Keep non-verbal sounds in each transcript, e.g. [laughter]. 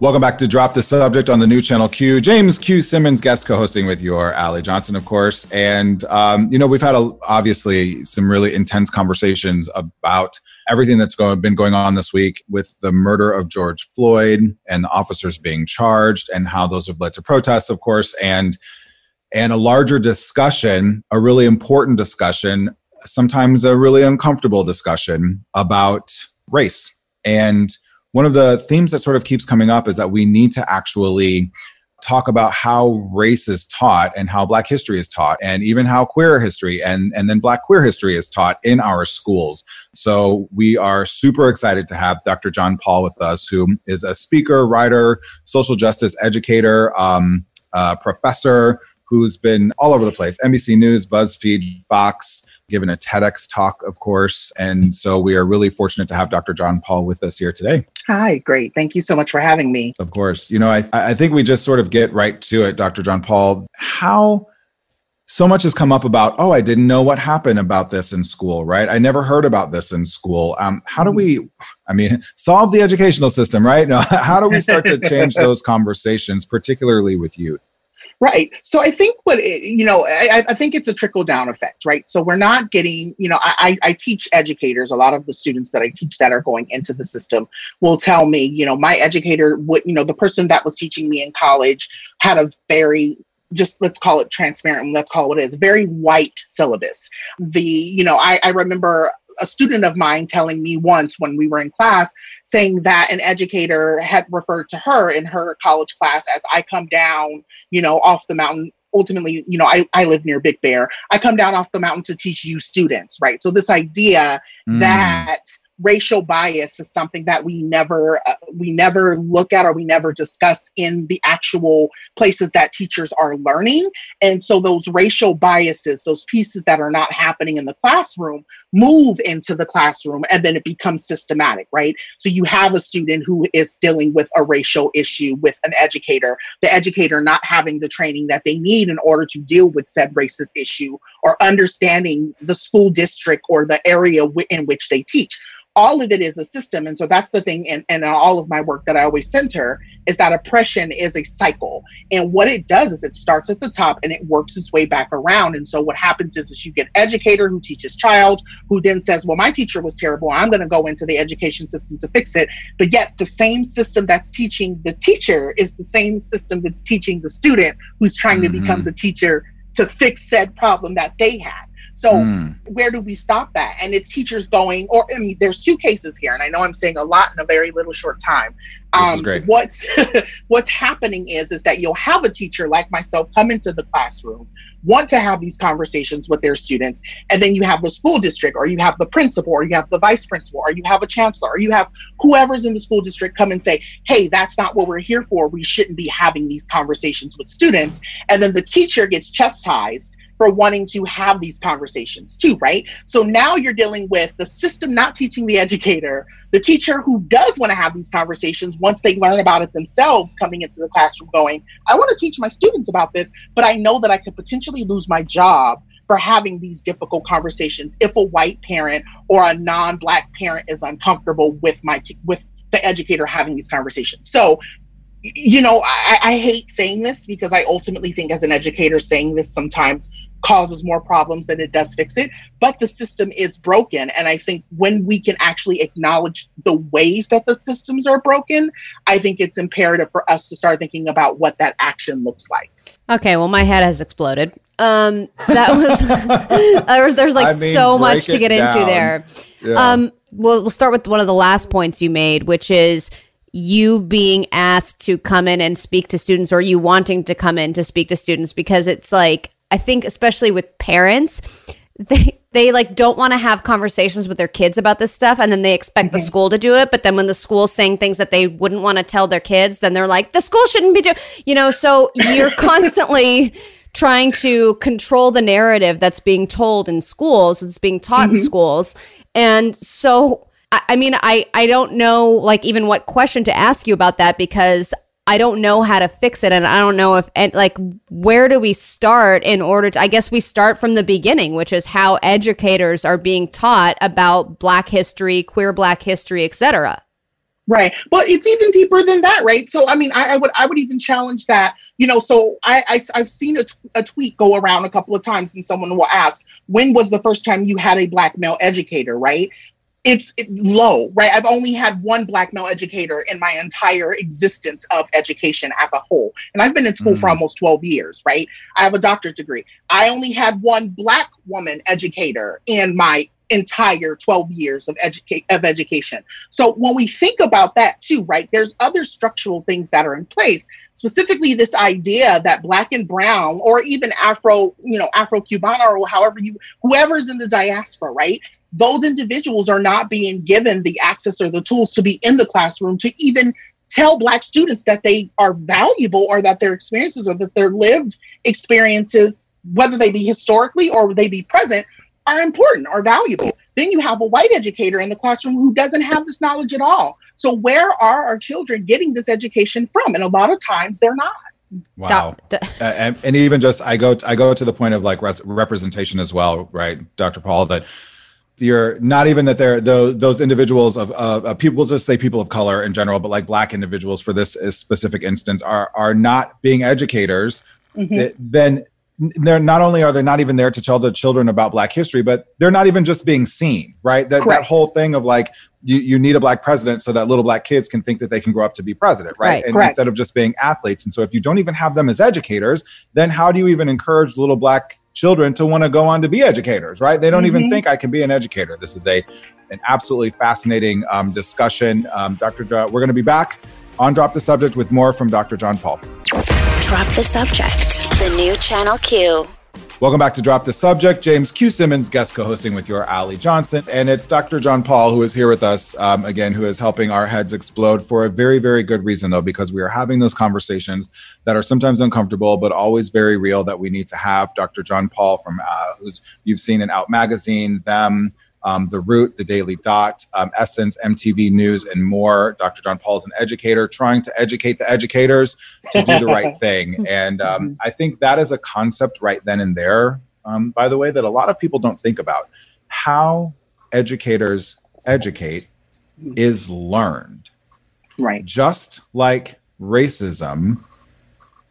Welcome back to Drop the Subject on the new channel Q. James Q Simmons guest co-hosting with your Allie Johnson, of course. And um, you know, we've had a, obviously some really intense conversations about everything that's going, been going on this week with the murder of George Floyd and the officers being charged, and how those have led to protests, of course, and and a larger discussion, a really important discussion, sometimes a really uncomfortable discussion about race and one of the themes that sort of keeps coming up is that we need to actually talk about how race is taught and how black history is taught and even how queer history and, and then black queer history is taught in our schools. So we are super excited to have dr jon paul with us who is a speaker writer social justice educator um, uh, professor who's been all over the place. Nbc news buzzfeed fox given a TEDx talk, of course. And so we are really fortunate to have Dr. Jon Paul with us here today. Hi, great. Thank you so much for having me. Of course. You know, I, I think we just sort of get right to it, Dr. Jon Paul. How so much has come up about, oh, I didn't know what happened about this in school, right? I never heard about this in school. Um, how do we, I mean, solve the educational system, right? No, [laughs] how do we start to change [laughs] those conversations, particularly with youth? Right. So I think what it, you know, I, I, think it's a trickle down effect, right? So we're not getting, you know, I, I teach educators. A lot of the students that I teach that are going into the system will tell me, you know, my educator would, you know, the person that was teaching me in college had a very just let's call it transparent let's call it what it is very white syllabus the you know I, I remember a student of mine telling me once when we were in class saying that an educator had referred to her in her college class as I come down, you know, off the mountain ultimately, you know, I, I live near Big Bear. I come down off the mountain to teach you students, right? So this idea mm. that racial bias is something that we never uh, we never look at or we never discuss in the actual places that teachers are learning. And so those racial biases those pieces that are not happening in the classroom move into the classroom and then it becomes systematic right? So you have a student who is dealing with a racial issue with an educator the educator not having the training that they need in order to deal with said racist issue or understanding the school district or the area in which they teach all of it is a system. And so that's the thing in, in all of my work that I always center is that oppression is a cycle. And what it does is it starts at the top and it works its way back around. And so what happens is, is you get educator who teaches child, who then says, well, my teacher was terrible. I'm going to go into the education system to fix it. But yet the same system that's teaching the teacher is the same system that's teaching the student who's trying mm-hmm. to become the teacher to fix said problem that they had. So mm. where do we stop that? And it's teachers going, or I mean, there's two cases here, and I know I'm saying a lot in a very little short time. Um, great. What's [laughs] what's happening is is that you'll have a teacher like myself come into the classroom, want to have these conversations with their students, and then you have the school district, or you have the principal, or you have the vice principal, or you have a chancellor, or you have whoever's in the school district come and say, "Hey, that's not what we're here for. We shouldn't be having these conversations with students." And then the teacher gets chastised for wanting to have these conversations too, right? So now you're dealing with the system not teaching the educator, the teacher who does want to have these conversations once they learn about it themselves coming into the classroom going, I want to teach my students about this, but I know that I could potentially lose my job for having these difficult conversations if a white parent or a non-black parent is uncomfortable with my t- with the educator having these conversations. So you know, I, I, hate saying this because I ultimately think, as an educator, saying this sometimes causes more problems than it does fix it. But the system is broken. And I think when we can actually acknowledge the ways that the systems are broken, I think it's imperative for us to start thinking about what that action looks like. Okay, well, my head has exploded. Um, that was [laughs] [laughs] there's, there's like I mean, so much to get down. into there. Yeah. Um, we'll, we'll start with one of the last points you made, which is you being asked to come in and speak to students or you wanting to come in to speak to students because it's like I think especially with parents, they they like don't want to have conversations with their kids about this stuff and then they expect mm-hmm. the school to do it but then when the school's saying things that they wouldn't want to tell their kids then they're like the school shouldn't be doing you know so you're [laughs] constantly trying to control the narrative that's being told in schools that's being taught mm-hmm. in schools and so I, I mean i i don't know like even what question to ask you about that because I don't know how to fix it. And I don't know if, and like, where do we start in order to, I guess we start from the beginning, which is how educators are being taught about Black history, queer Black history, etc. Right. But it's even deeper than that, right? So I mean, I, I would I would even challenge that, you know, so I, I have seen a, t- a tweet go around a couple of times and someone will ask, when was the first time you had a black male educator, right? It's low, right? I've only had one black male educator in my entire existence of education as a whole. And I've been in school mm. for almost 12 years, right? I have a doctorate degree. I only had one black woman educator in my entire 12 years of, educa- of education. So when we think about that too, right, there's other structural things that are in place, specifically this idea that black and brown or even Afro, you know, Afro-Cubana or however you, whoever's in the diaspora, right, those individuals are not being given the access or the tools to be in the classroom to even tell black students that they are valuable or that their experiences or that their lived experiences whether they be historically or they be present are important, are valuable. Then you have a white educator in the classroom who doesn't have this knowledge at all. So where are our children getting this education from? And a lot of times they're not. Wow. and, and, even just I go I go to the point of like res- representation as well, right, Dr. Paul? That you're not even that they're those those individuals of uh, people just say people of color in general, but like black individuals for this specific instance are are not being educators. Mm-hmm. Then they're not only are they not even there to tell the children about black history but they're not even just being seen right that, that whole thing of like you, you need a black president so that little black kids can think that they can grow up to be president right, right. and Correct. instead of just being athletes and so if you don't even have them as educators then how do you even encourage little black children to want to go on to be educators right they don't mm-hmm. even think i can be an educator this is a an absolutely fascinating um, discussion um, dr we're going to be back on drop the subject with more from dr jon paul Drop the Subject, the new Channel Q. Welcome back to Drop the Subject. James Q. Simmons, guest co hosting with your Ali Johnson. And it's Dr. Jon Paul who is here with us um, again, who is helping our heads explode for a very, very good reason, though, because we are having those conversations that are sometimes uncomfortable, but always very real that we need to have. Dr. Jon Paul, from uh, who's you've seen in Out Magazine, them, um, The Root, The Daily Dot, um, Essence, MTV News, and more. Dr. Jon Paul is an educator trying to educate the educators to do the right [laughs] thing. And um, I think that is a concept right then and there, um, by the way, that a lot of people don't think about. How educators educate is learned. Right. Just like racism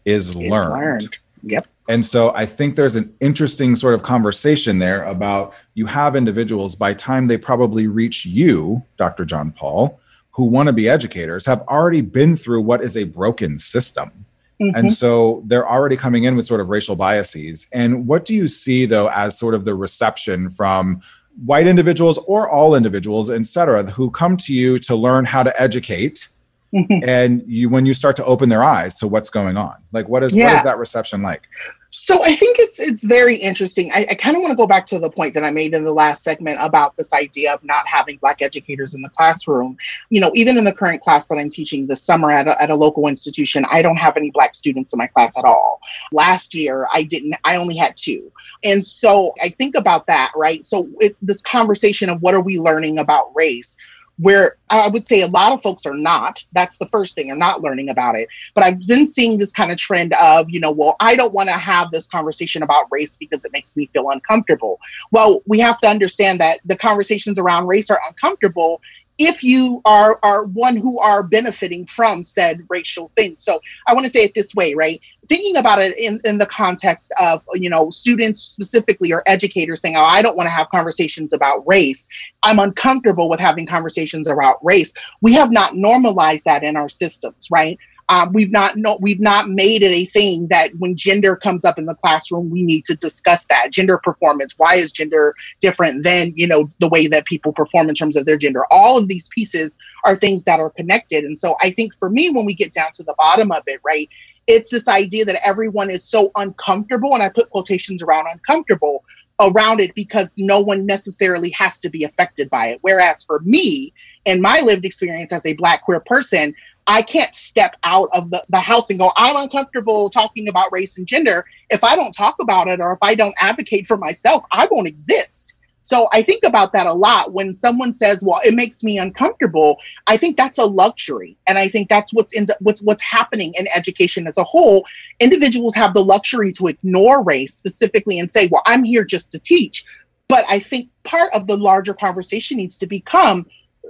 is learned. learned. Yep. And so I think there's an interesting sort of conversation there about you have individuals by time they probably reach you, Dr. Jon Paul, who want to be educators, have already been through what is a broken system. Mm-hmm. And so they're already coming in with sort of racial biases. And what do you see though as sort of the reception from white individuals or all individuals, et cetera, who come to you to learn how to educate? Mm-hmm. and you when you start to open their eyes to what's going on like what is yeah. what is that reception like so I think it's it's very interesting. I, I kind of want to go back to the point that I made in the last segment about this idea of not having black educators in the classroom. You know, even in the current class that I'm teaching this summer at a, at a local institution, I don't have any black students in my class at all. Last year, I didn't. I only had two. And so I think about that, right? So it, this conversation of what are we learning about race? Where I would say a lot of folks are not. That's the first thing, are not learning about it. But I've been seeing this kind of trend of, you know, well, I don't want to have this conversation about race because it makes me feel uncomfortable. Well, we have to understand that the conversations around race are uncomfortable if you are are one who are benefiting from said racial things. So I want to say it this way, right? Thinking about it in, in the context of you know students specifically or educators saying, "Oh, I don't want to have conversations about race. I'm uncomfortable with having conversations about race." We have not normalized that in our systems, right? Um, we've not no, we've not made it a thing that when gender comes up in the classroom, we need to discuss that gender performance. Why is gender different than you know the way that people perform in terms of their gender? All of these pieces are things that are connected, and so I think for me, when we get down to the bottom of it, right, it's this idea that everyone is so uncomfortable, and I put quotations around uncomfortable around it because no one necessarily has to be affected by it. Whereas for me, in my lived experience as a black queer person, I can't step out of the, the house and go, I'm uncomfortable talking about race and gender. If I don't talk about it or if I don't advocate for myself, I won't exist. So I think about that a lot when someone says, "Well, it makes me uncomfortable." I think that's a luxury, and I think that's what's in the, what's what's happening in education as a whole. Individuals have the luxury to ignore race specifically and say, "Well, I'm here just to teach." But I think part of the larger conversation needs to become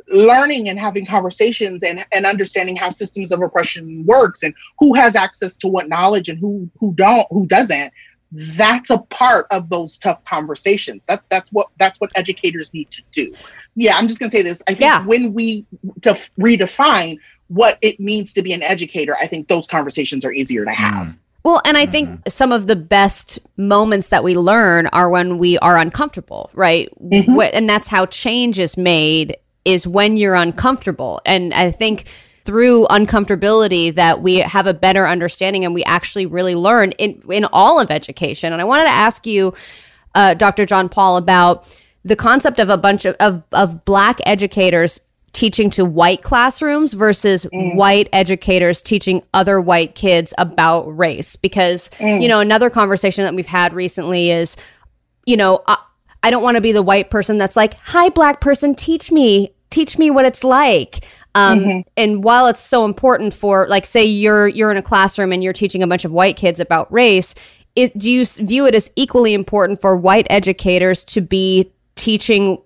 learning and having conversations and, and understanding how systems of oppression works and who has access to what knowledge and who who don't who doesn't that's a part of those tough conversations that's that's what that's what educators need to do yeah i'm just going to say this i think yeah. when we to redefine what it means to be an educator i think those conversations are easier to have mm. Well, and I think mm-hmm. some of the best moments that we learn are when we are uncomfortable, right? Mm-hmm. And that's how change is made is when you're uncomfortable. And I think through uncomfortability that we have a better understanding and we actually really learn in in all of education. And I wanted to ask you, uh, Dr. Jon Paul, about the concept of a bunch of, of, of black educators teaching to white classrooms versus mm. white educators teaching other white kids about race because mm. you know another conversation that we've had recently is you know I, I don't want to be the white person that's like hi black person teach me teach me what it's like um, mm-hmm. and while it's so important for like say you're you're in a classroom and you're teaching a bunch of white kids about race it, do you view it as equally important for white educators to be teaching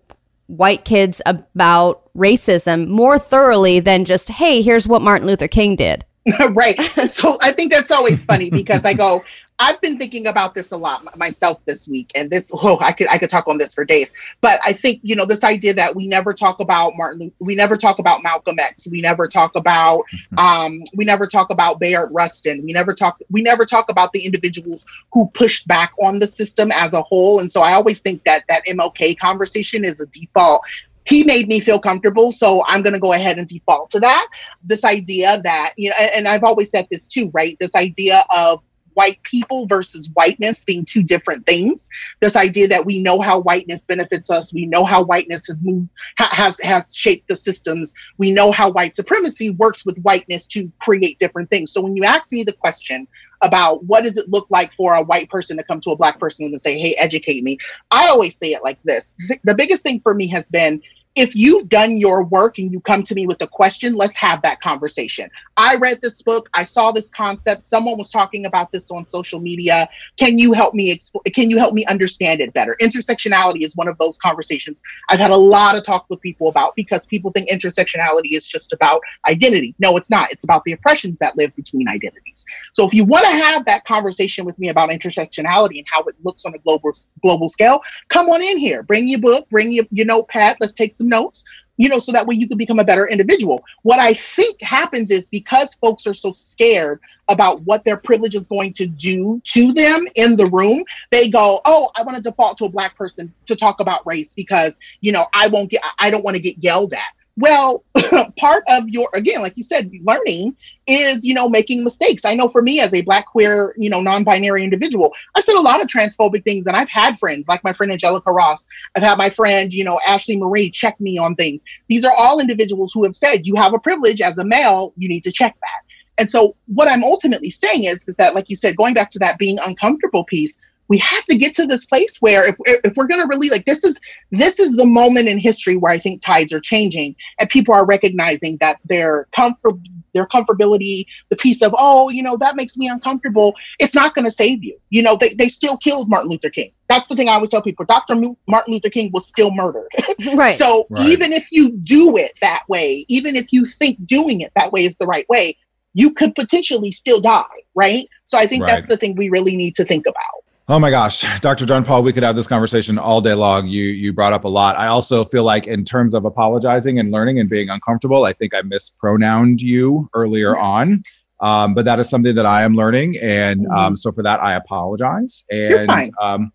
white kids about racism more thoroughly than just, hey, here's what Martin Luther King did. [laughs] right. [laughs] So I think that's always funny because I go, I've been thinking about this a lot myself this week, and this oh, I could I could talk on this for days. But I think you know this idea that we never talk about Martin, we never talk about Malcolm X, we never talk about mm-hmm. um, we never talk about Bayard Rustin, we never talk we never talk about the individuals who pushed back on the system as a whole. And so I always think that that MLK conversation is a default he made me feel comfortable so i'm going to go ahead and default to that this idea that you know and i've always said this too right this idea of white people versus whiteness being two different things. This idea that we know how whiteness benefits us, we know how whiteness has moved, ha- has has shaped the systems. We know how white supremacy works with whiteness to create different things. So when you ask me the question about what does it look like for a white person to come to a black person and say, "Hey, educate me," I always say it like this: the biggest thing for me has been if you've done your work and you come to me with a question, let's have that conversation. I read this book, I saw this concept, someone was talking about this on social media. Can you help me explain? can you help me understand it better? Intersectionality is one of those conversations I've had a lot of talk with people about because people think intersectionality is just about identity. No, it's not. It's about the oppressions that live between identities. So if you want to have that conversation with me about intersectionality and how it looks on a global global scale, come on in here. Bring your book, bring your, your notepad, let's take some notes, you know, so that way you can become a better individual. What I think happens is because folks are so scared about what their privilege is going to do to them in the room, they go, "Oh, I want to default to a black person to talk about race because, you know, I won't get I don't want to get yelled at." Well, [laughs] part of your, again, like you said, learning is, you know, making mistakes. I know for me as a black, queer, you know, non binary individual, I've said a lot of transphobic things and I've had friends like my friend Angelica Ross. I've had my friend, you know, Ashlee Marie check me on things. These are all individuals who have said, you have a privilege as a male, you need to check that. And so what I'm ultimately saying is, is that, like you said, going back to that being uncomfortable piece, we have to get to this place where if, if we're going to really like this is this is the moment in history where i think tides are changing and people are recognizing that their comfort their comfortability the piece of oh you know that makes me uncomfortable it's not going to save you. You know they, they still killed martin luther king. That's the thing i always tell people dr martin luther king was still murdered. [laughs] Right. So right. even if you do it that way even if you think doing it that way is the right way you could potentially still die right? So i think right. that's the thing we really need to think about Oh my gosh, Dr. Jon Paul, we could have this conversation all day long. You you brought up a lot. I also feel like in terms of apologizing and learning and being uncomfortable, I think I mispronounced you earlier on. Um, but that is something that I am learning, and mm-hmm. um, so for that I apologize. And um,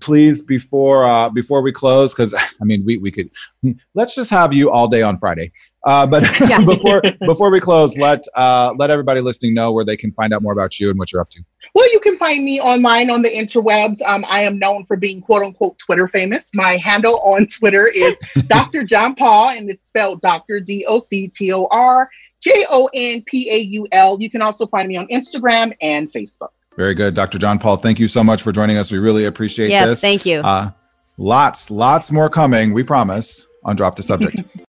please, before uh, before we close, because I mean we we could let's just have you all day on Friday. Uh, but [laughs] before [laughs] before we close, let uh, let everybody listening know where they can find out more about you and what you're up to. Well, you can find me online on the interwebs. Um, I am known for being quote unquote Twitter famous. My handle on [laughs] Twitter is Dr. Jon Paul, and it's spelled Dr. D O C T O R J O N P A U L. You can also find me on Instagram and Facebook. Very good. Dr. Jon Paul, thank you so much for joining us. We really appreciate yes, this. Yes, thank you. Uh, lots, lots more coming, we promise, on Drop the Subject. [laughs]